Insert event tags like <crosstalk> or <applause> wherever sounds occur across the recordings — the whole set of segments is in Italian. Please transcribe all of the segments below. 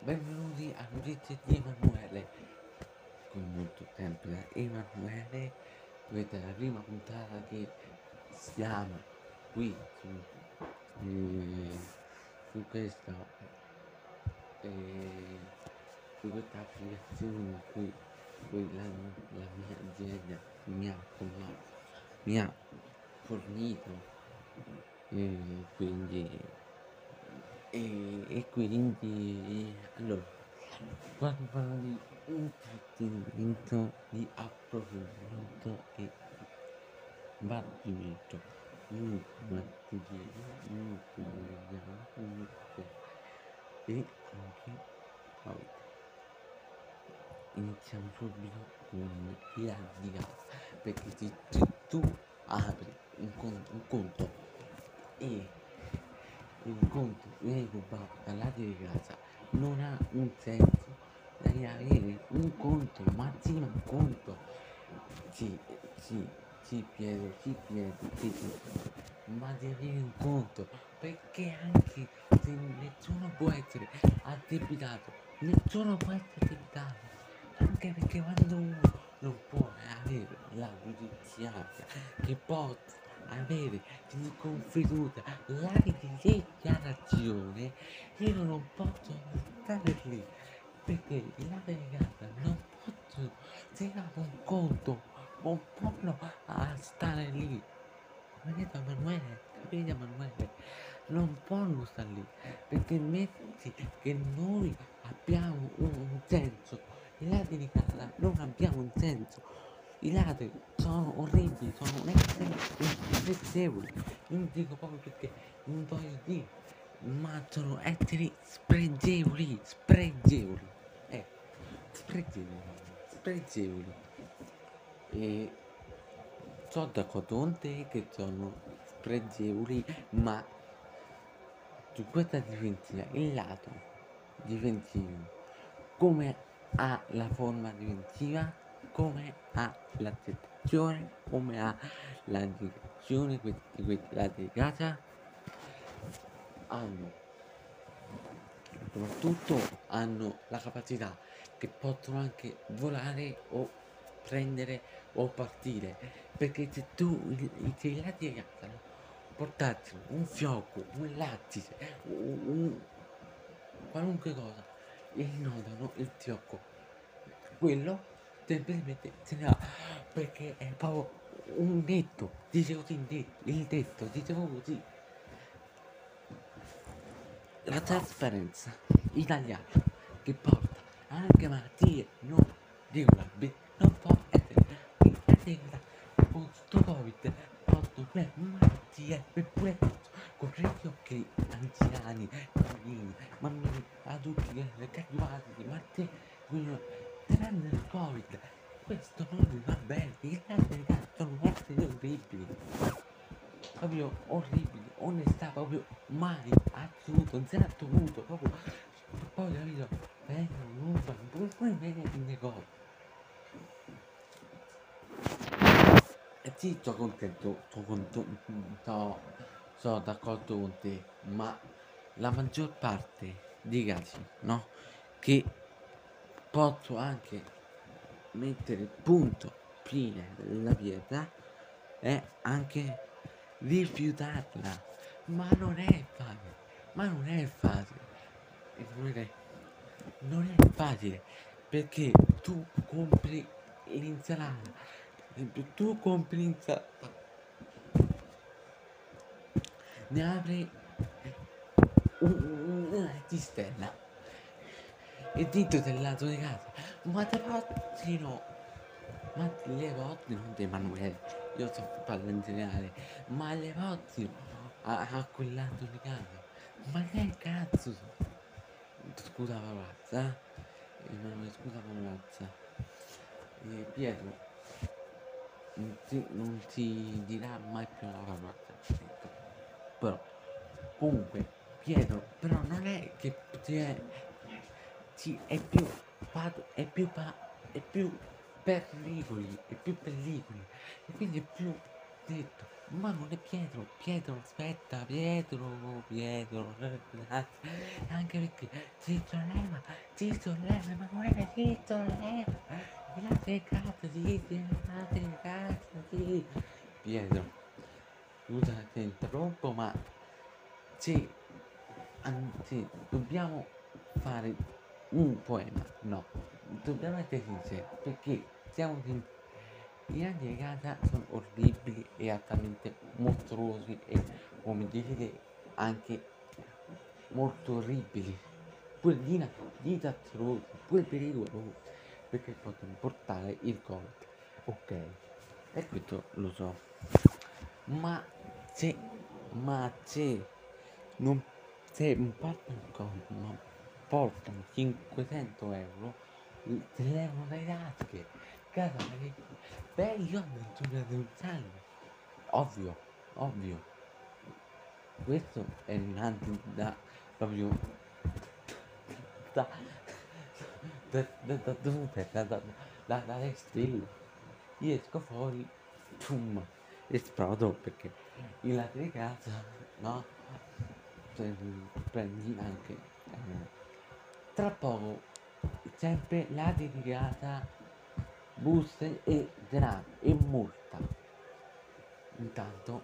benvenuti a Notizie di Emanuele. Con molto tempo da Emanuele, questa è la prima puntata che siamo qui su, eh, su questa eh, su questa applicazione qui, qui la, la mia azienda mi ha, mi ha fornito e quindi e, e quindi allora parlo di intrattenimento di approfondimento e battimento e anche oggi iniziamo subito con la diga perché se tu apri un conto, un conto e il conto rubato dall'altro di casa non ha un senso devi avere un conto ma sì ma un conto sì sì sì Pietro sì Pietro sì, sì. ma devi avere un conto perché anche se nessuno può essere addebitato nessuno può essere addebitato anche perché quando uno non può avere la giudiziaria che possa avere di confiduta la dichiarazione, io non posso stare lì perché la delegata non posso tirare un conto, non possono stare lì. Vedete Emanuele, capite Emanuele? Non possono stare lì perché metti che noi abbiamo un senso, la delegata non abbiamo un senso i ladri sono orribili, sono mettevoli, non dico proprio perché non voglio dire, ma sono esseri spregevoli, spregevoli, eh, spregevoli, spregevoli. E sono d'accordo con te che sono spregevoli, ma su questa difensiva, il lato difensivo, come ha la forma difensiva? Come ha l'accettazione, come ha la direzione di questa delegata, hanno soprattutto hanno la capacità che possono anche volare o prendere o partire perché se tu se i lati ragazzano portarti un fiocco un lattice un, un qualunque cosa e nodano il fiocco quello semplicemente se ne va perché è proprio un detto dice così il detto, il detto dice proprio così. La trasparenza italiana che porta anche malattie non regolabili non può essere integrata con sto covid porto pure malattie eppure corretti occhi anziani bambini bambini adulti cardiovascolari malattie tranne il covid questo non va bene i grandi sono esseri orribili proprio orribili onestà proprio mai assoluto zero assoluto proprio poi capito vengono rubano poi viene in negozio e sì sono d'accordo con te ma la maggior parte dei casi no che posso anche mettere punto fine della pietra e anche rifiutarla. Ma non è facile ma non è facile. Non è facile perché tu compri l'insalata tu compri l'insalata ne apri una cisterna e dito del lato di casa. Ma te no ma le Levottino non di Emanuele io sto parlando in generale ma le Levottino a, a quel lato di casa ma che cazzo scusa parolazza eh? Emanuele scusa parolazza eh, Pietro non ti, non ti dirà mai più una parolazza però comunque Pietro però non è che ti è sì, è più, è più, è più pericoli, è più pericoli, e quindi è più detto, ma non è Pietro, Pietro, aspetta, Pietro, Pietro, <laughs> anche perché si solleva, si solleva, Emanuele, si solleva, grazie cazzo, sì, grazie cazzo, sì. Pietro, scusa se interrompo, ma sì, anzi, dobbiamo fare un poema, no, dobbiamo essere sinceri, perché siamo sinceri i ragni di casa sono orribili e altamente mostruosi e come dire anche molto orribili. Pure disastrosi, pure pericolosi, perché possono portare il Covid. Ok, e questo lo so. Ma se, ma se non, se un il Covid, ma portano 500 euro, te levano dai tasche. Casa, Beh, io ho una denunciarlo. Ovvio, ovvio. Questo è un anti da proprio da da da da dove da da da dalle stelle. Io esco fuori, pum, esplodo perché in la di casa, no? Prendi anche eh, tra poco sempre la di casa buste e denaro e multa. Intanto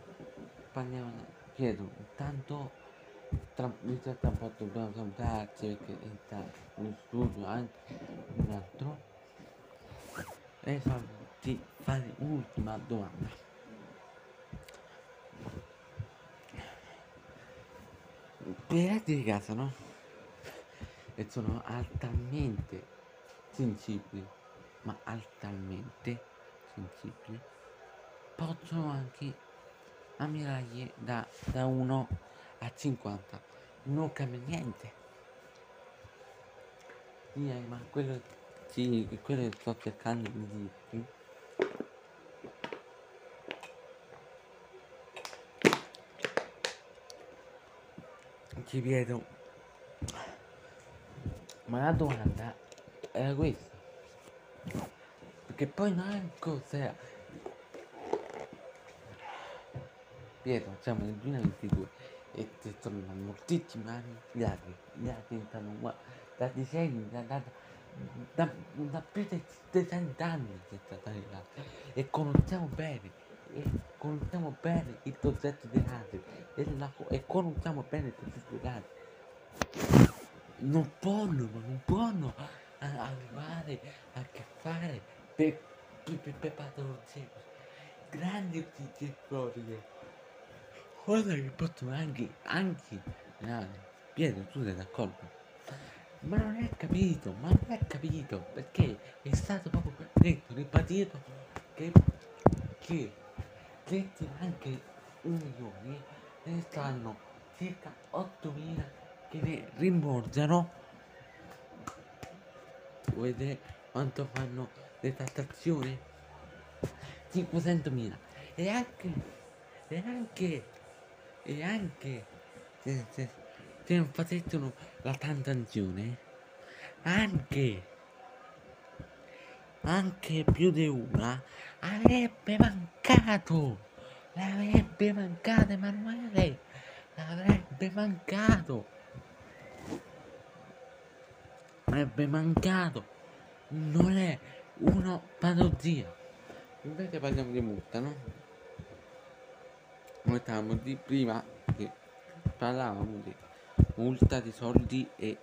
parliamo, chiedo, intanto tra, tra un po' dobbiamo salutarci perché entra in studio anche un altro e farti fare un'ultima domanda. Per i di casa, no? E sono altamente sensibili ma altamente sensibili, possono anche ammiragli da, da 1 a 50. Non cambia niente. Sì, ma quello, sì, quello che sto cercando di dirti. Chiedo, ma la domanda era questa. Perché poi non è cos'è. Pietro, siamo nel 2022 e ti sono moltissimi anni, gli altri, gli altri stanno da decenni, da, da, da, da più di 60 anni e conosciamo bene, e conosciamo bene il concetto dei altri e, la, e conosciamo bene il concetto dei altri. Non possono, non possono arrivare a che fare per, per, per, per patologie grandi proprie cosa che possono anche anche no, Pietro tu sei d'accordo? Ma non è capito ma non è capito perché è stato proprio detto ribadito che che detti anche un milione ne stanno circa 8.000 che ne rimborsano. Vedete quanto fanno detrattazione 500.000 e anche e anche e anche se, se, se non facessero la transazione anche anche più di una avrebbe mancato l'avrebbe mancato Emanuele l'avrebbe mancato avrebbe mancato non è una patologia. Invece parliamo di multa, no? Stavamo di prima che parlavamo di multa di soldi e,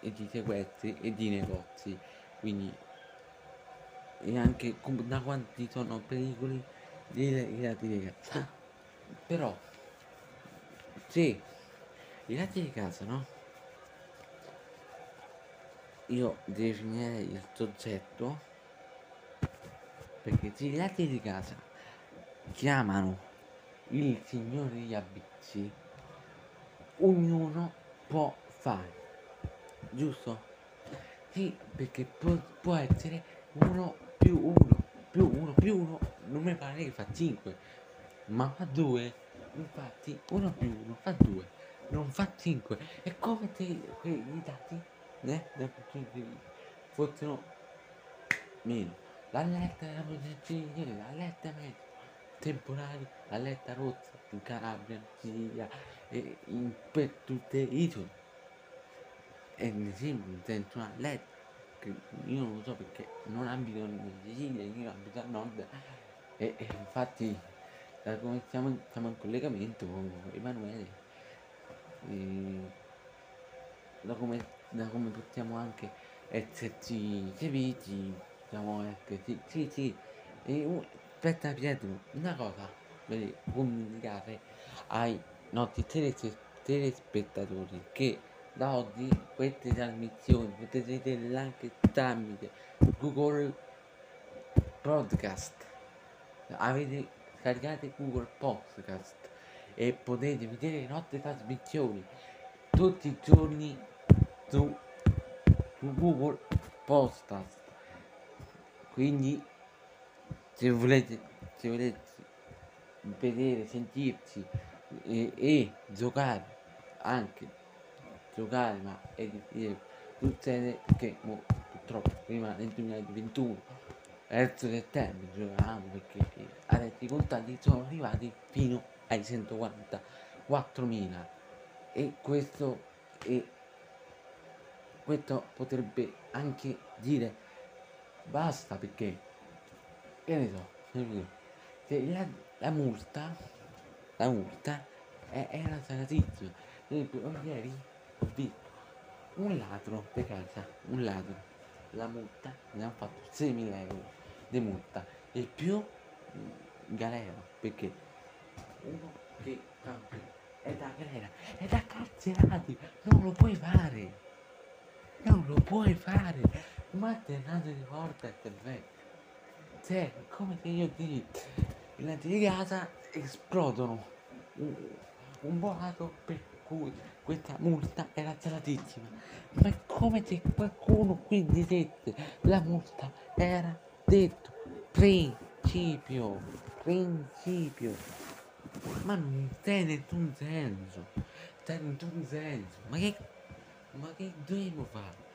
e di sequestri e di negozi. Quindi e anche da quanti sono pericoli legati di casa. Però se i lati di casa, no? Io definirei il soggetto perché se i lati di casa chiamano il signore degli abizi, ognuno può fare, giusto? Sì, perché può, può essere uno più uno, più uno più uno, non mi pare che fa 5, ma fa 2, infatti uno più uno fa 2, non fa 5, è come se i dati? Eh, fossero meno. La lettera protezione, la lettera media, temporali, alletta rozza in Calabria, in Sicilia e in, per tutte le isole. E mi sembra un senso una letta che io non lo so perché non abito in Sicilia, io abito a nord e, e infatti da come siamo, siamo in collegamento con Emanuele e da come, da come possiamo anche esserci seguiti siamo ecco sì sì. E, uh, aspetta Pietro una cosa per comunicare ai nostri teles- telespettatori che da oggi queste trasmissioni potete vederle anche tramite Google Podcast. Avete caricate Google Podcast e potete vedere le nostre trasmissioni tutti i giorni su, su Google Podcast. Quindi se volete se volete vedere sentirci e, e giocare anche giocare ma è difficile. Succede che mo, purtroppo prima del 2021 terzo settembre giocavamo perché adesso i contatti sono arrivati fino ai 144.000 e questo, e questo potrebbe anche dire basta perché che ne so se la, la multa la multa è, era salatissima ieri visto un ladro per casa un ladro. La multa ne hanno fatto 6.000 euro di multa. E più mm, galera perché uno che campi è da galera è da carcerati non lo puoi fare non lo puoi fare. Ma te nato di porta e te vecchio. Cioè come se io ti i lenti di casa esplodono. Un, un boato per cui questa multa era salatissima. Ma è come se qualcuno qui dicesse la multa era detto principio, principio, ma non c'è nessun senso, c'è nessun senso, ma che, ma che dobbiamo fare?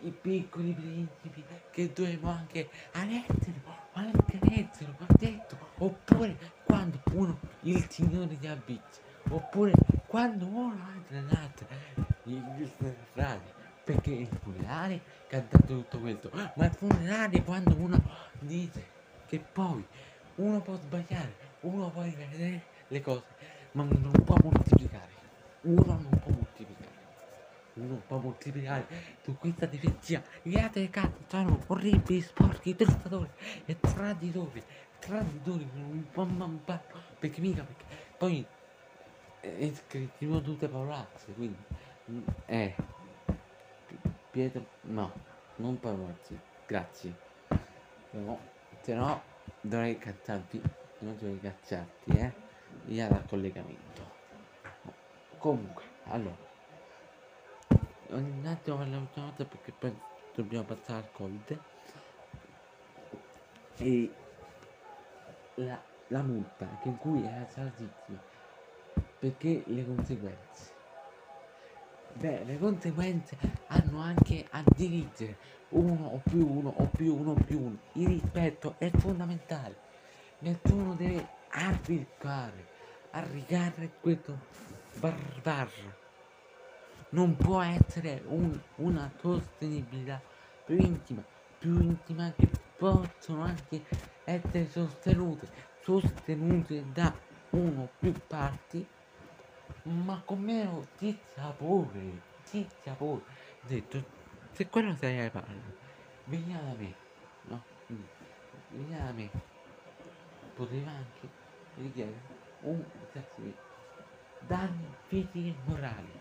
I piccoli principi che dobbiamo anche all'estero, anche all'estero, ho detto, oppure quando uno, il signore di abizzi, oppure quando uno entra nell'altro, il frate, perché il funerale canta tutto questo, ma il funerale quando uno dice che poi uno può sbagliare, uno può rivedere le cose, ma non può moltiplicare, uno non può moltiplicare, uno può moltiplicare. Su questa difensiva, gli altri cazzo sono orribili, sporchi, truffatori e traditori, traditori, non può mancare, perché mica, perché poi è scritto tutte parolazze, quindi, eh. Pietro, no, non parlarci, grazie. No, se no dovrei cacciarti, non dovrei cacciarti, eh, via dal collegamento. Comunque, allora, un attimo per l'ultima volta perché poi dobbiamo passare al Covid. E la, la multa che in cui era salatissima perché le conseguenze Beh, le conseguenze hanno anche a dirigere uno o più uno o più uno o più uno. Il rispetto è fondamentale. Nessuno deve arbitrare, arricare questo barbarro. Non può essere un, una sostenibilità più intima, più intima che possono anche essere sostenute, sostenute da uno o più parti ma con meno di sapore, di sapore. Ho detto, se quello stai a parlare, vieni da me, no? Vieni da me. Poteva anche richiedere un di danni fisici e morali.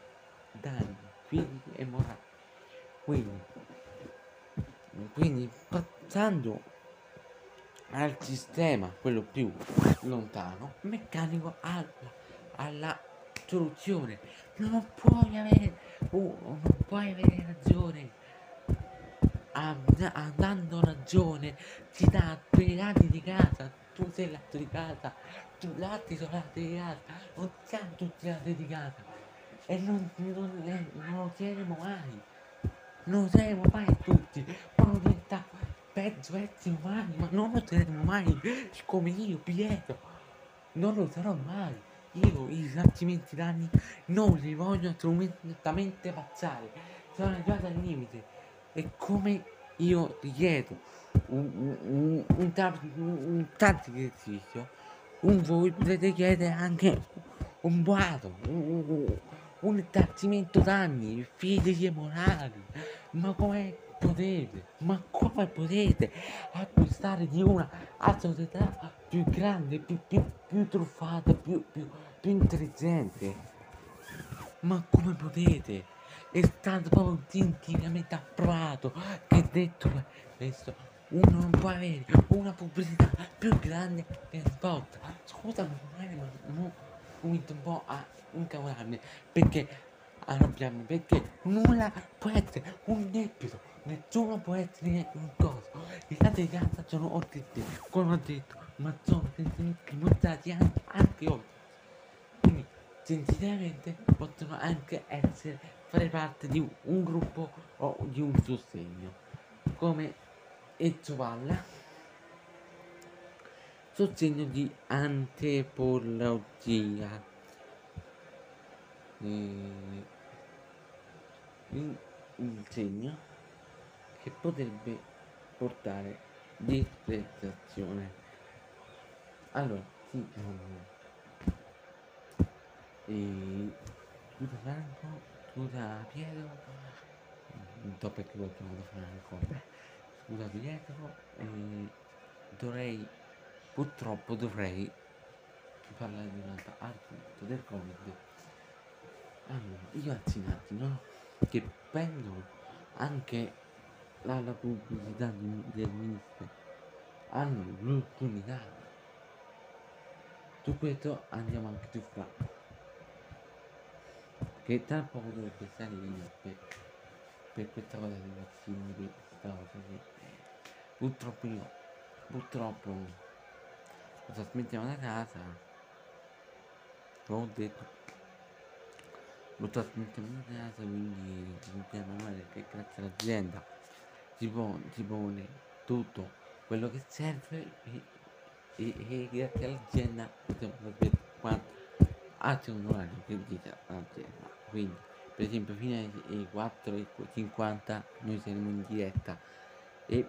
Danni fisici e morali. Quindi, quindi passando al sistema, quello più lontano, meccanico alla, alla soluzione. Non puoi avere, oh, non puoi avere ragione. Andando ragione ti dà due lati di casa, tu sei lato di casa, tu lati sono lati di casa, non siamo tutti lati di casa. E non, non, non lo saremo mai. Non lo saremo mai tutti. Quando diventa peggio esseri umani, ma non lo saremo mai come io, Pietro. non lo sarò mai. Io i risarcimenti danni non li voglio assolutamente passare. Sono arrivato al limite. E come io richiedo un, un, un, tanto di esercizio, un voi potete chiedere anche un boato, un, un risarcimento danni fisici e morali. Ma come potete, ma come potete acquistare di una società più grande, più, più, più truffata, più, più, più intelligente? Ma come potete? È stato proprio intimamente approvato che detto questo uno non può avere una pubblicità più grande che spot. Scusami, ma non comincio un po' a incavolarmi perché arrabbiarmi perché nulla può essere un debito nessuno può essere un coso i casi di casa sono orribili come ho detto ma sono sentimenti mostrati anche, anche oggi sinceramente possono anche essere fare parte di un gruppo o di un sostegno. Come Ezzovalla sostegno di antepologia e il segno che potrebbe portare disprezzazione. Allora, sì, e scusa Franco, scusa Pietro, non so perché l'ho chiamato Franco, scusa Pietro, e dovrei, purtroppo dovrei parlare di un altro argomento del Covid. Allora, i vaccinati, no? Che prendono anche la, la pubblicità di, del ministro. Hanno l'opportunità su questo andiamo anche più fra che tra poco dovrebbe salire per, per questa cosa dei vaccini per questa cosa che purtroppo io purtroppo lo trasmettiamo da casa. Ho detto. Lo trasmettiamo da casa quindi sentiamo male che grazie all'azienda si pone, si pone tutto quello che serve e, e, e grazie all'azienda possiamo sapere quanto altri onorari che dice? L'azienda quindi per esempio fino alle 4.50 noi saremo in diretta e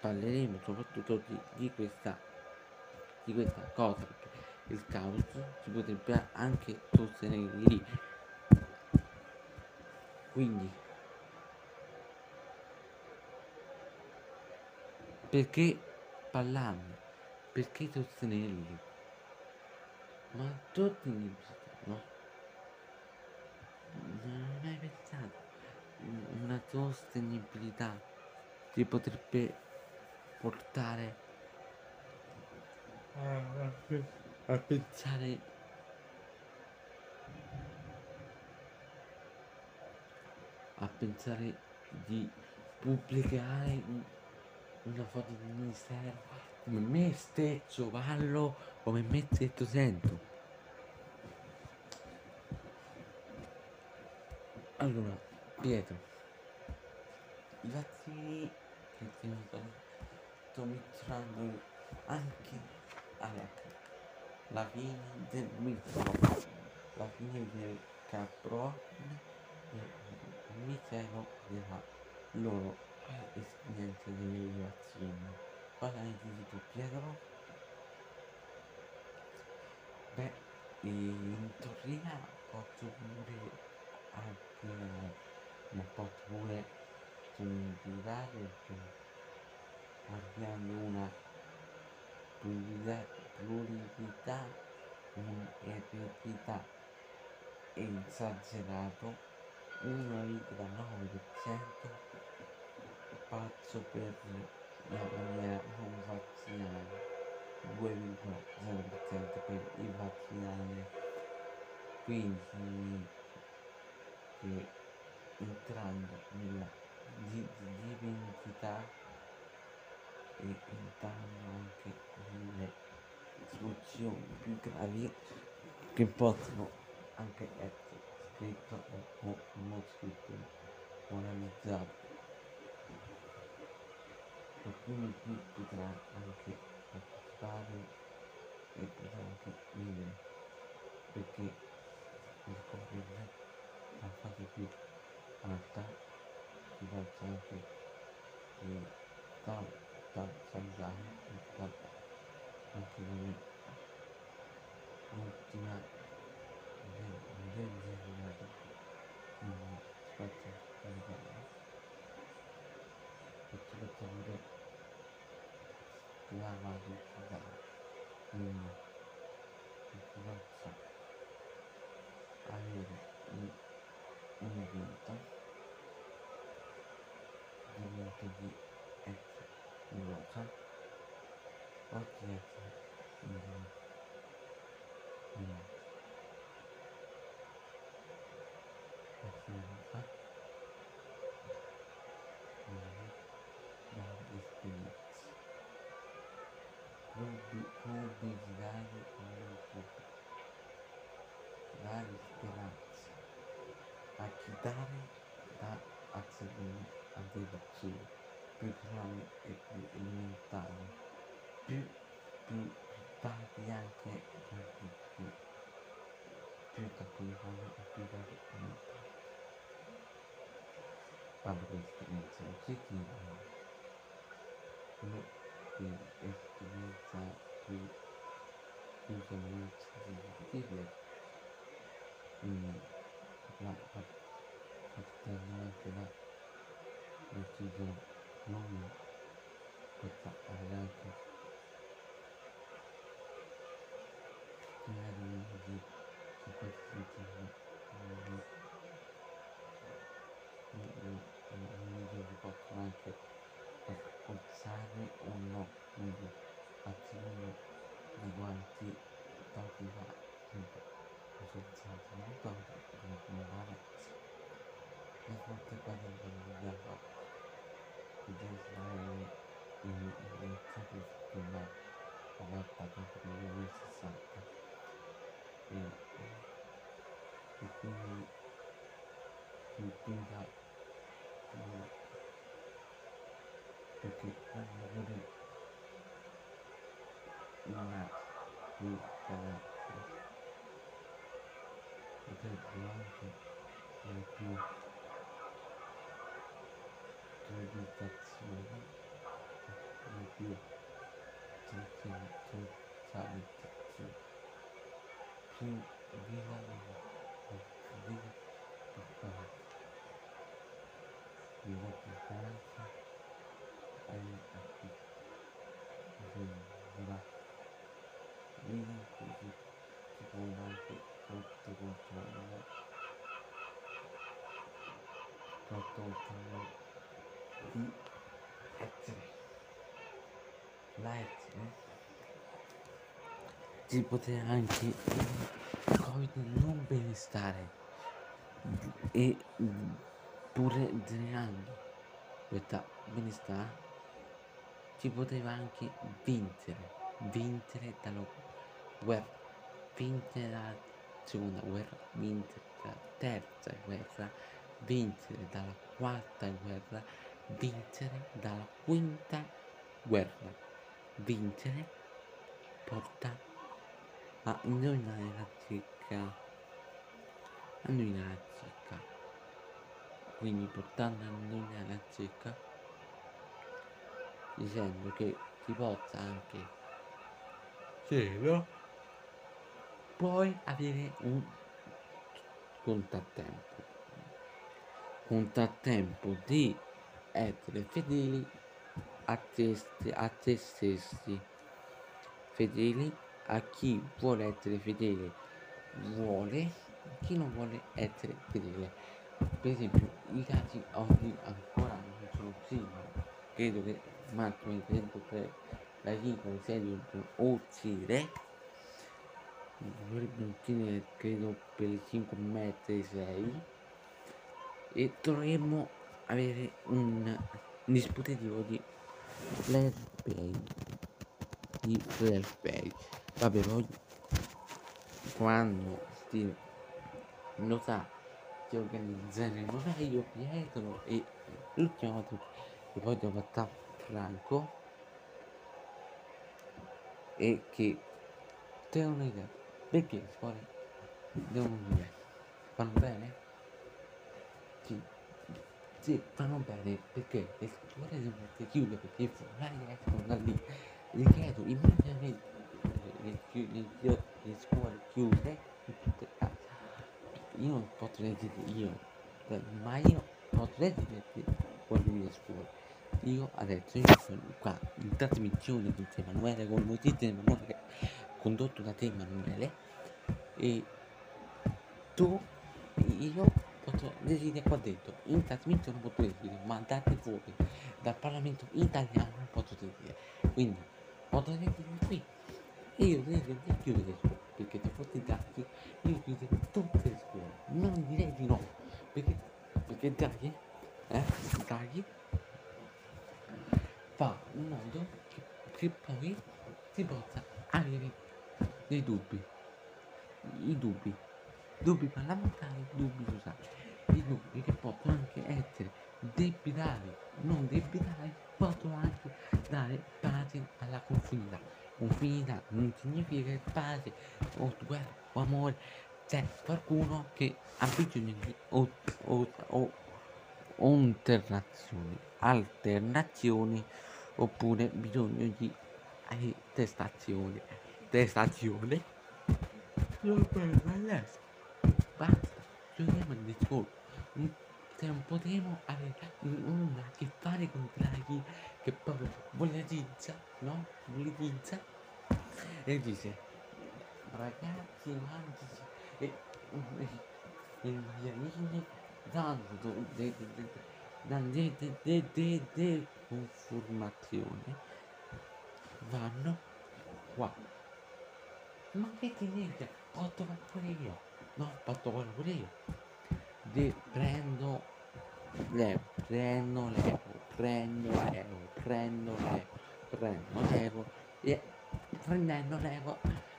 parleremo soprattutto di, di questa di questa cosa il caos si potrebbe anche sostenere lì quindi Perché parlarne? Perché sostenerli? Ma tutti li no? Non hai mai pensato una sostenibilità ti potrebbe portare a, a pensare a pensare di pubblicare una foto del ministero come me stesso parlo come me stesso sento. Allora Pietro i vaccini che ti sto mostrando anche allora, la fine del mito la fine del capro il mistero della loro esperienza dei vaccini. Cosa dici tu Pietro? Beh, in teoria posso pure anche, ma posso pure semplificare perché abbiamo una pluralità, un'eredità esagerato, 1,9% pazzo per la maniera non vaccinale 2,0% per il vaccinale quindi che entrando nella divinità e entrando anche nelle soluzioni più gravi che possono anche essere scritte o non scritte o analizzate qualcuno qui potrà anche partecipare e possiamo anche vivere perché il Covid ha fatto più alta si possa anche eh, da, da salutare da, anche come l'ultima determinata quindi spazio salutare e ci facciamo vedere la validità quindi che si possa avere un, un vita diventa di essere nuova o di essere nuova essere nuova da esperienza può desiderare un po' dare speranza a dare da azione antibacino più grande e più elementare più più tardi anche più più. Più capevole e più elementare parlo di esperienza oggettiva no di esperienza più più semplice significativa quindi la partendo anche la decisione non questa è anche magari di su questo sentire นี่ครับตะกิดนั่นแก็ได้นั่นแหละนี่แต่ละก็ได้ร้องครับแล้วก็จะดูตัดสวยแล้วก็จะจะจะจะจะพี่พี่นั่ controllo di essere la essere si poteva anche covid non benestare e pure generando questa benestare si poteva anche vincere vincere dalla guerra vincere dalla seconda guerra vincere dalla terza guerra vincere dalla quarta guerra vincere dalla quinta guerra. Vincere porta a indovinare la cicca a indovinare la cicca quindi portando a indovinare la cicca dicendo che si possa anche zero puoi avere un contrattempo contrattempo di essere fedeli a te, a te stessi. Fedeli a chi vuole essere fedele vuole chi non vuole essere fedele. Per esempio i casi oggi ancora non sono ma credo che massimo in 103 la Cina serie uccidere dovrebbe uccidere credo per i 5 metri 6 e dovremmo avere un dispositivo di flare pay. Di flare pay. Vabbè poi quando si sa si organizzeremo meglio Pietro e l'ultima volta che poi devo Franco. E che te un'idea perché le scuole devono dire fanno bene? Sì, sì, fanno bene perché le scuole devono essere chiuse perché i focolai escono da lì. Ripeto, immediatamente le, le, le, le scuole chiuse in tutte le case. Io non potrei dire io, ma io potrei dire voglio dire scuola. Io adesso io sono qua in trasmissione te Emanuele, con notizie Emanuele, condotto da te Emanuele, e tu, io posso decidere qua dentro, in trasmissione non posso decidere, ma date fuori dal Parlamento italiano non posso decidere. Quindi potrei decidere qui. E io direi di chiudere le scuole, perché se fossi Draghi io chiuderei tutte le scuole. Non direi di no, perché, perché Draghi, eh, Draghi fa in modo che, che poi si possa avere dei dubbi. I dubbi. Dubbi parlamentari, dubbi sociali. I dubbi che possono anche essere debitari, non debitari, possono anche dare pace alla confinità. Confinità non significa pace o guerra o amore. C'è qualcuno che ha bisogno di o, o, o, alternazioni, alternazioni oppure bisogno di eh, testazione. Testazione? Non per adesso. Basta, chiudiamo il discorso. Se non potremo avere nulla a che fare con Draghi che proprio volatizza, no? Volatizza e dice ragazzi mangici e, e, e i maialini danno de, conformazione vanno qua ma che ti niente posso fare io pure io De, prendo prendo l'euro prendo l'euro prendo l'euro prendo l'euro e prendendo l'euro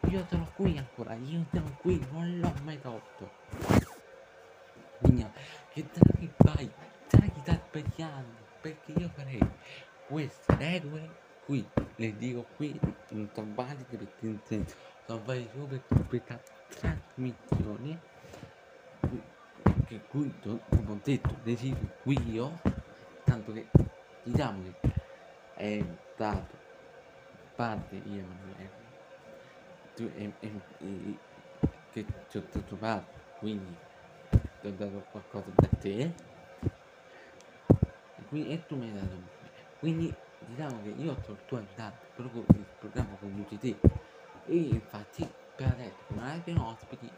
io sono qui ancora io sono qui non l'ho mai tolto quindi che Draghi vai Draghi sta sbagliando perché io farei queste regole qui le dico qui non sono valide perché in senso sono valide solo per questa trasmissione che qui come ho detto decido qui io tanto che diciamo che è stato parte io tu e, e, e, che ci ho dato parte quindi ti ho dato qualcosa da te e, quindi, e tu mi hai dato quindi diciamo che io ho il tuo aiutato proprio il programma conduci te e infatti per adesso come abbiamo ospiti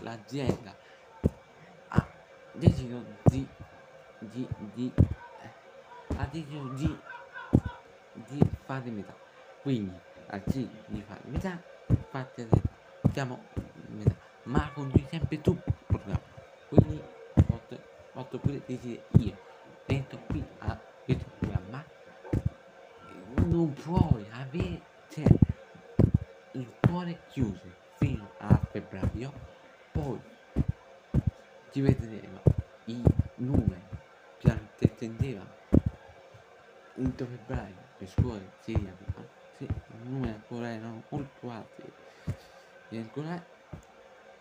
l'azienda ha deciso di di di ha deciso di di fare metà quindi anziché di fare metà fate siamo metà ma condurre sempre tu il programma quindi fatto, fatto pure decidere io dentro qui a questo programma non puoi avere cioè, il cuore chiuso fino a febbraio poi ci vedremo i numeri che attendeva entro febbraio le scuole si riaprono i numeri ancora erano molto alti e ancora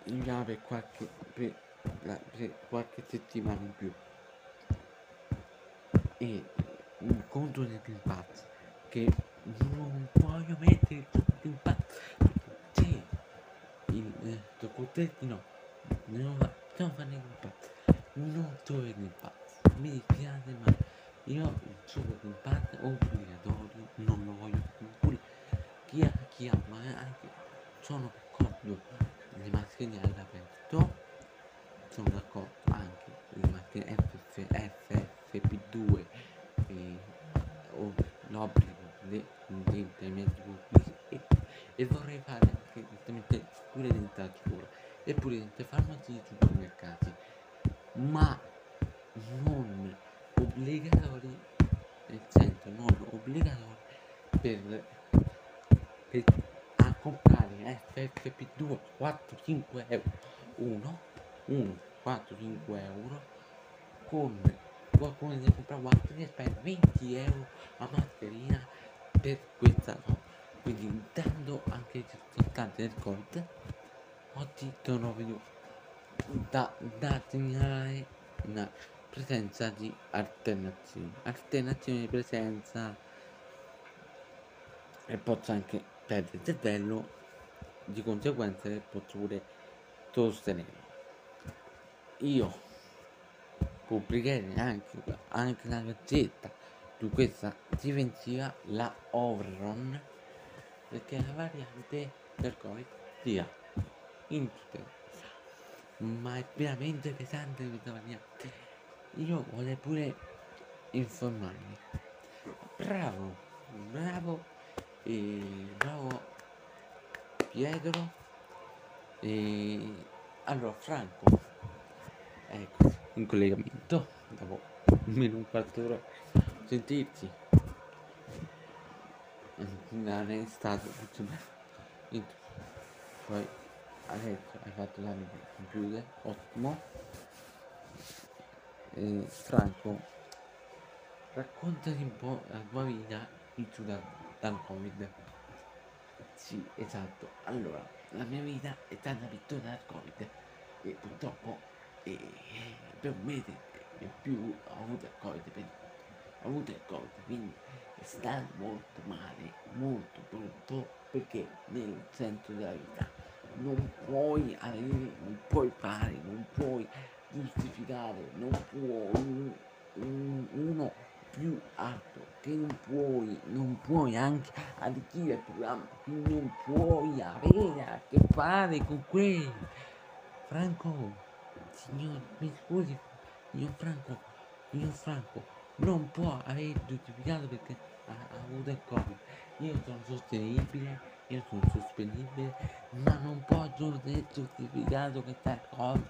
andiamo per qualche per, per qualche settimana in più. E un conto del Green Pass che non voglio mettere il Green Pass sì il eh, documenti no non va non fa Green Pass non trovo il Green Pass mi dispiace ma io suo Green Pass obbligatorio non lo voglio più. Chi ha chi ha ma anche sono d'accordo le mascherine all'aperto sono d'accordo anche le mascherine FF, FFP2 e, o l'obbligo dei intermedi pubblici e, e vorrei fare anche direttamente pure dentro la scuola e pure dentro farmacie e supermercati ma non obbligatori nel senso non obbligatori per, per a comprare FFP2 4-5 euro 1 1 4-5 euro con qualcuno deve comprare qualcuno ne spende 20 euro a mascherina per questa no, quindi dando anche i risultati del Covid oggi sono venuto da, da segnalare una presenza di alternazioni. Alternazioni di presenza. E posso anche perdere il cervello di conseguenza posso pure sostenere io pubblicherei anche, anche la gazzetta di questa difensiva la Overron perché la variante del Covid sia in tutte ma è veramente pesante questa variante. Io vorrei pure informarmi. Bravo bravo e bravo Pietro e allora Franco. Ecco in collegamento dopo almeno un quarto d'ora sentirsi non è stato tutto bene. Poi adesso hai fatto la computer ottimo. E Franco raccontati un po' la tua vita in Sudan dal covid. Sì esatto. Allora la mia vita è stata pittura dal covid. E purtroppo eh, per un mese e più ho avuto il covid avuto il covid quindi è stato molto male molto brutto perché nel senso della vita non puoi avere non puoi fare non puoi giustificare non puoi un, uno più alto che non puoi non puoi anche arricchire il programma che non puoi avere a che fare con quelli Franco signor mi scusi signor Franco signor Franco non può aver giustificato perché ha, ha avuto il covid. Io sono sostenibile io sono sostenibile ma non può essere giustificato che sta il covid.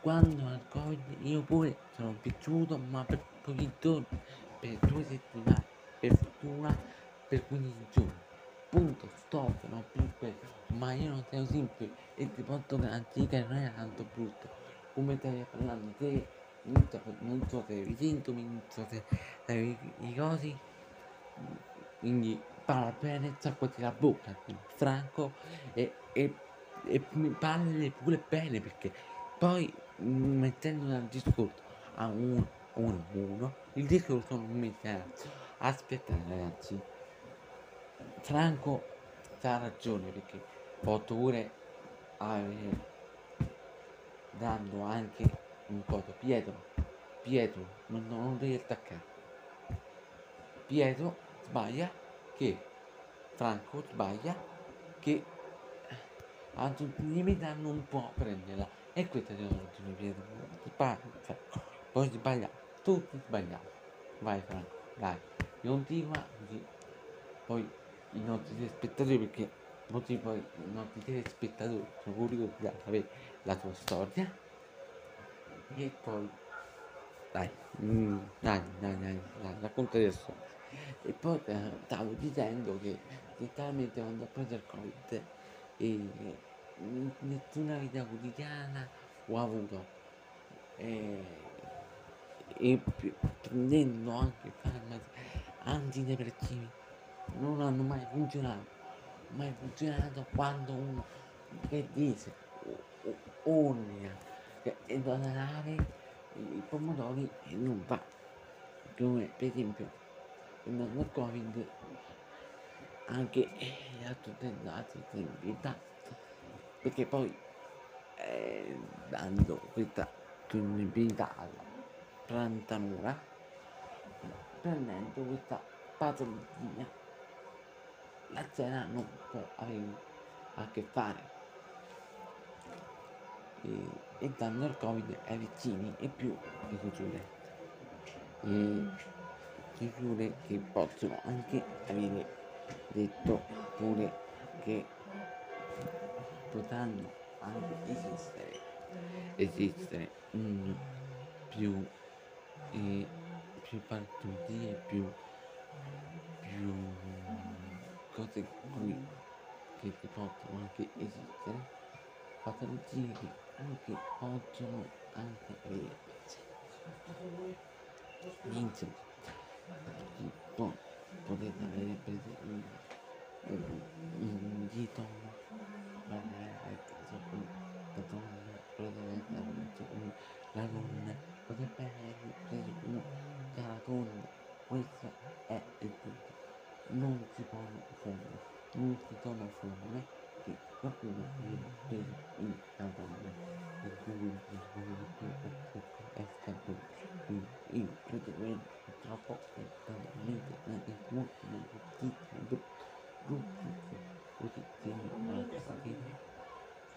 Quando al covid io pure sono piaciuto ma per pochi giorni per due settimane per fortuna per 15 giorni. Punto stop non più per ma io non sei simple e ti garantire che non è tanto brutto come stai parlando te non so, se avevi sintomi non so se avevi i cosi quindi parla bene sacquati la bocca franco e, e, e parli pure bene perché poi mettendo nel discorso a uno, uno, uno, il discorso non mi interessa. Aspettate ragazzi, Franco ha ragione perché posso pure avere dando anche un coso. Pietro, Pietro, non, non devi attaccare. Pietro sbaglia che Franco sbaglia che a tutti i limiti non può prenderla e questa è l'ultima pietra. Cioè, poi sbagliamo, tutti sbagliamo. Vai Franco, dai, continua così. Poi i nostri spettatori, perché molti poi i nostri spettatori sono curiosi di sapere la tua storia. E poi, dai, mm, dai, dai, dai, dai, racconta adesso. E poi eh, stavo dicendo che letteralmente quando ho preso il covid e nessuna vita quotidiana ho avuto e, e prendendo anche farmaci antidepressivi non hanno mai funzionato mai funzionato quando uno che dice è da dare i pomodori e non va. Come per esempio nel covid anche gli altri tentati di vita perché poi eh, dando questa disponibilità alla piantatura prendendo questa patologia la cena non può avere a che fare e, e dando il covid ai vicini e più le chiusure. E chiusure che possono anche avere detto pure che potranno anche esistere, esistere un più, eh, più patologie, più, più cose qui che possono anche esistere, patologie che anche possono anche avere insomma, poi potete avere preso un, un, un dito la donna potrebbe aver preso un donna questo è il punto. Non si può fare non si toma fuori che qualcuno viene preso in la è stato io credo che è talmente bruttissimo bruttissimo bruttissimo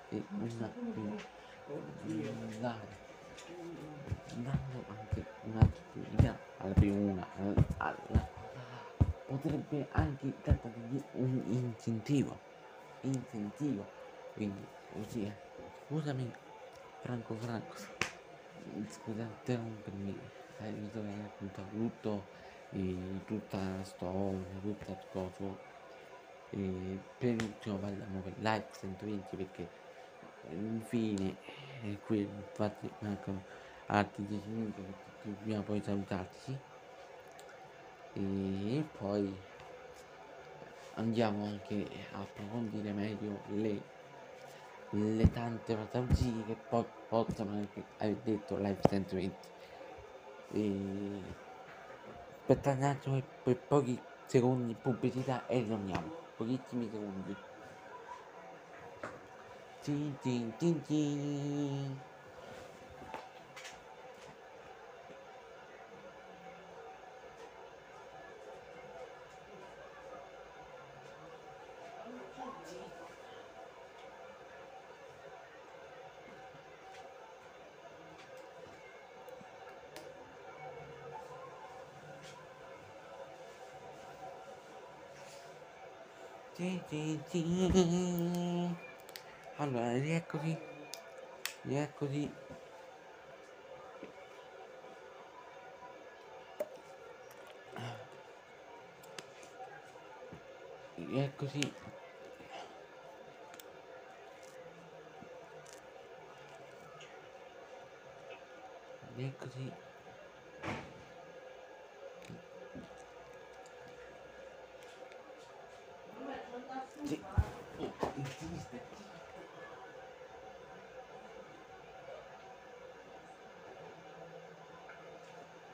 e una dare dando anche un'attitudine alla prima una alla potrebbe anche dargli un incentivo incentivo quindi così eh. scusami Franco Franco. Scusa interrompermi hai visto che hai tutto e tutta la storia tutta la cosa e per l'ultimo parliamo per live 120 perché infine e qui infatti mancano altri 10 minuti perché dobbiamo poi salutarci. E poi andiamo anche a approfondire meglio le, le tante patologie che poi possono anche aver detto live 120 e aspettate un attimo per pochi secondi pubblicità e torniamo pochissimi secondi. Tin, tin, tin, tin. Allora, rieccoci, rieccoci. Rieccoci. Sì. Oh, insiste.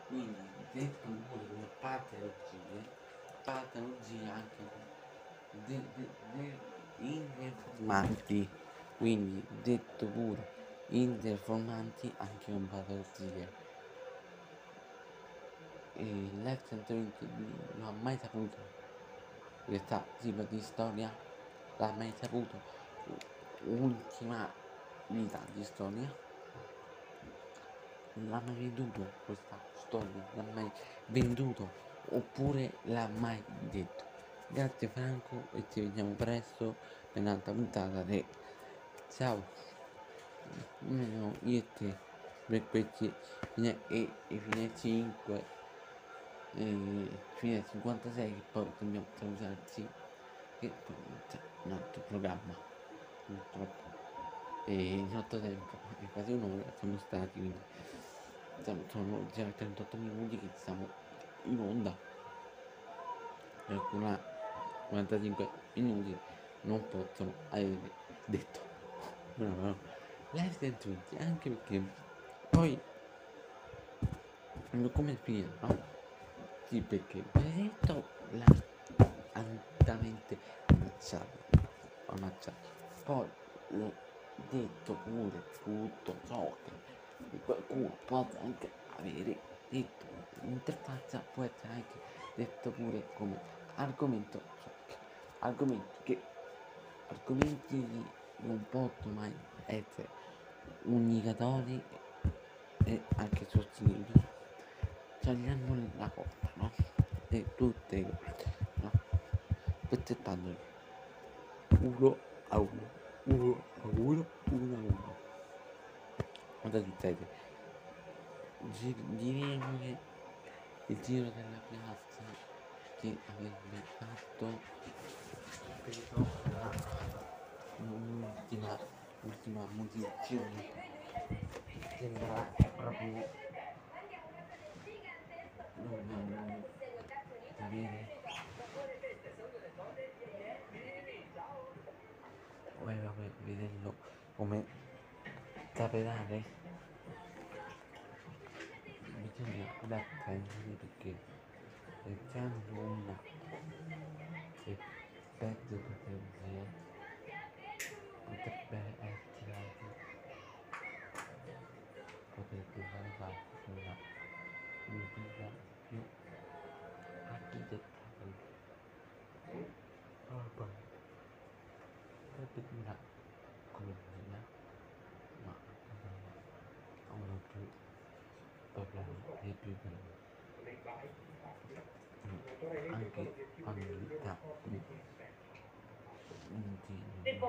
Quindi detto pure come patologie, patologie anche de, de, de, informanti, quindi detto pure informanti anche con patologie. E l'ex 120 non ha mai saputo, in realtà tipo di storia, l'ha mai saputo, ultima vita di storia l'ha mai venduto questa storia, l'ha mai venduto oppure l'ha mai detto. Grazie Franco e ci vediamo presto per un'altra puntata di Ciao. No, io e te per questi fine, e, e fine 5 e fine 56 che poi dobbiamo salutarci che poi c'è un altro programma purtroppo e in otto tempo è quasi un'ora siamo stati quindi sono, sono già 38 minuti che siamo in onda per una 45 minuti non possono avere detto no, no. live 120 anche perché poi come finire no? sì perché detto l'ha altamente ammazzato ammazzato poi l'ho detto pure tutto ciò che qualcuno può anche avere detto l'interfaccia può essere anche detto pure come argomento argomenti che argomenti non possono mai essere unicatori e anche sostenibili tagliando la porta no? e tutte no? aspettando uno a uno uno a uno uno a uno cosa succede? che il giro della piazza che avrebbe fatto L'ultima, l'ultima munizione sembra proprio non avere come vederlo come capitale bisogna adattare perché è sempre una peggio potrebbe potrebbe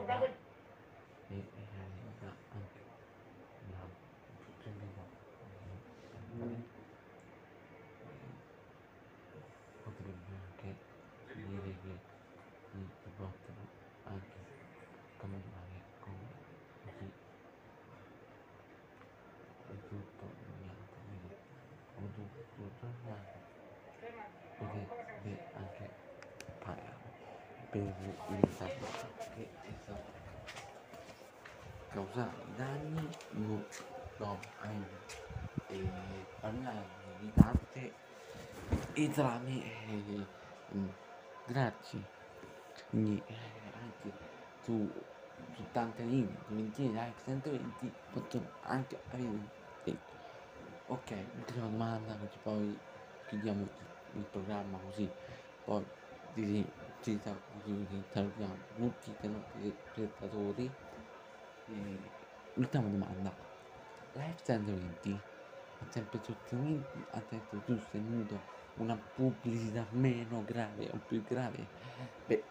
brother. Per è stato causato i danni non no, e parlare di tante e trame eh, mm, grazie. Quindi eh, anche su, su tante linee su 20 live 120 posso anche avere detto ok ultima domanda così poi chiudiamo il, il programma così. Poi ci, ci, ci, ci salutiamo tutti i nostri spettatori e, ultima domanda. Live 120 ha sempre sostenuto ha sempre sostenuto una pubblicità meno grave o più grave? Beh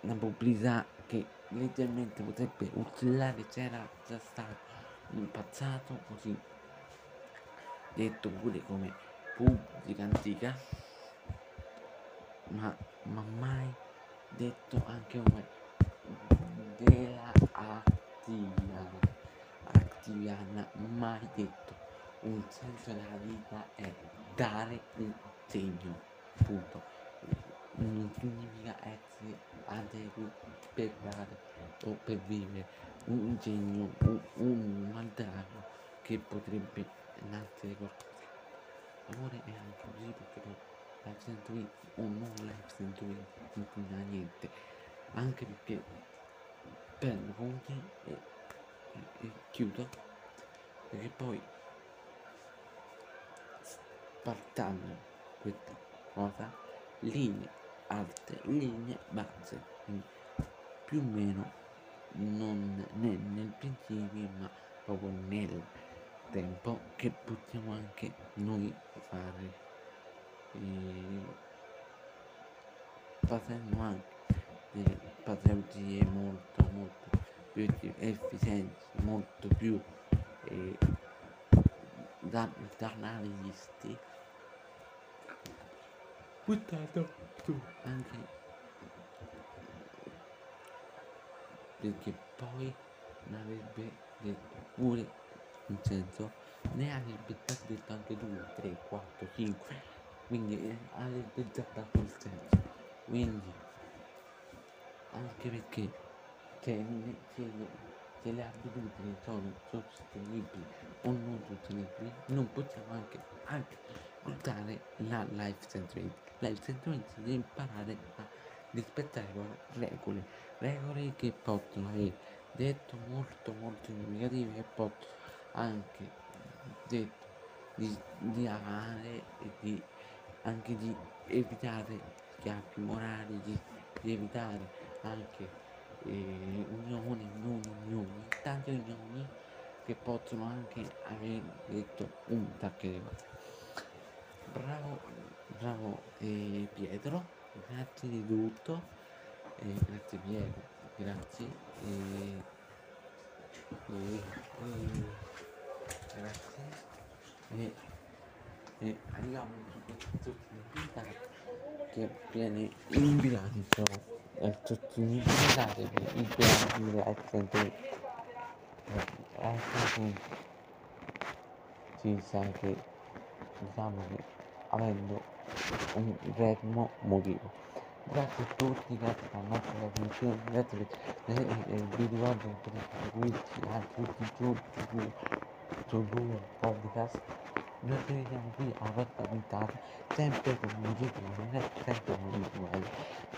una pubblicità che leggermente potrebbe oscillare c'era già stato in passato così detto pure come pubblica antica ma, ma mai detto anche come della Activiana Activiana mai detto. Un senso della vita è dare un segno punto. Non significa essere per dare o per vivere un segno un, un maltrato che potrebbe nascere qualcosa. Amore è anche così perché live 120 o non live 120 non funziona niente. Anche perché prendo conti e, e, e chiudo. Perché poi spartando questa cosa linee alte linee base. Quindi più o meno non nel, nel principio ma proprio nel tempo che possiamo anche noi fare e facendo anche delle patologie molto molto più efficienti molto più eh, da, da analisti. Buttato su anche perché poi ne avrebbe detto pure in senso ne avrebbe detto anche 2 3 4 5 quindi eh, dato il senso quindi anche perché se, ne- se, le- se le abitudini sono sostenibili o non sostenibili non possiamo anche, anche buttare la life 120 life 120 deve imparare a rispettare le regole. Regole che possono avere detto molto molto significative che possono anche detto di, di amare e di anche di evitare schiaffi morali di, di evitare anche eh, unioni non unioni tante unioni che possono anche aver detto un cose bravo bravo eh, Pietro grazie di tutto eh, grazie Pietro grazie eh, e, e, grazie e, arriviamo puntata che viene in bilancio è sostenibilità il bilancio della sempre si sa che diciamo che avendo un fermo motivo Grazie a tutti, grazie alla nostra trasmissione, grazie per eh, eh, vi ricordo che potete seguirci anche tutti i giorni su, su Google Podcast. Noi ci vediamo qui alla vostra puntata, sempre con musica Emanuele, sempre con Emanuele,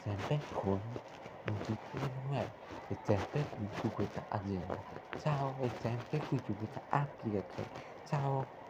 sempre con musica Emanuele e sempre qui su questa azienda. Ciao e sempre qui su questa applicazione. Ciao!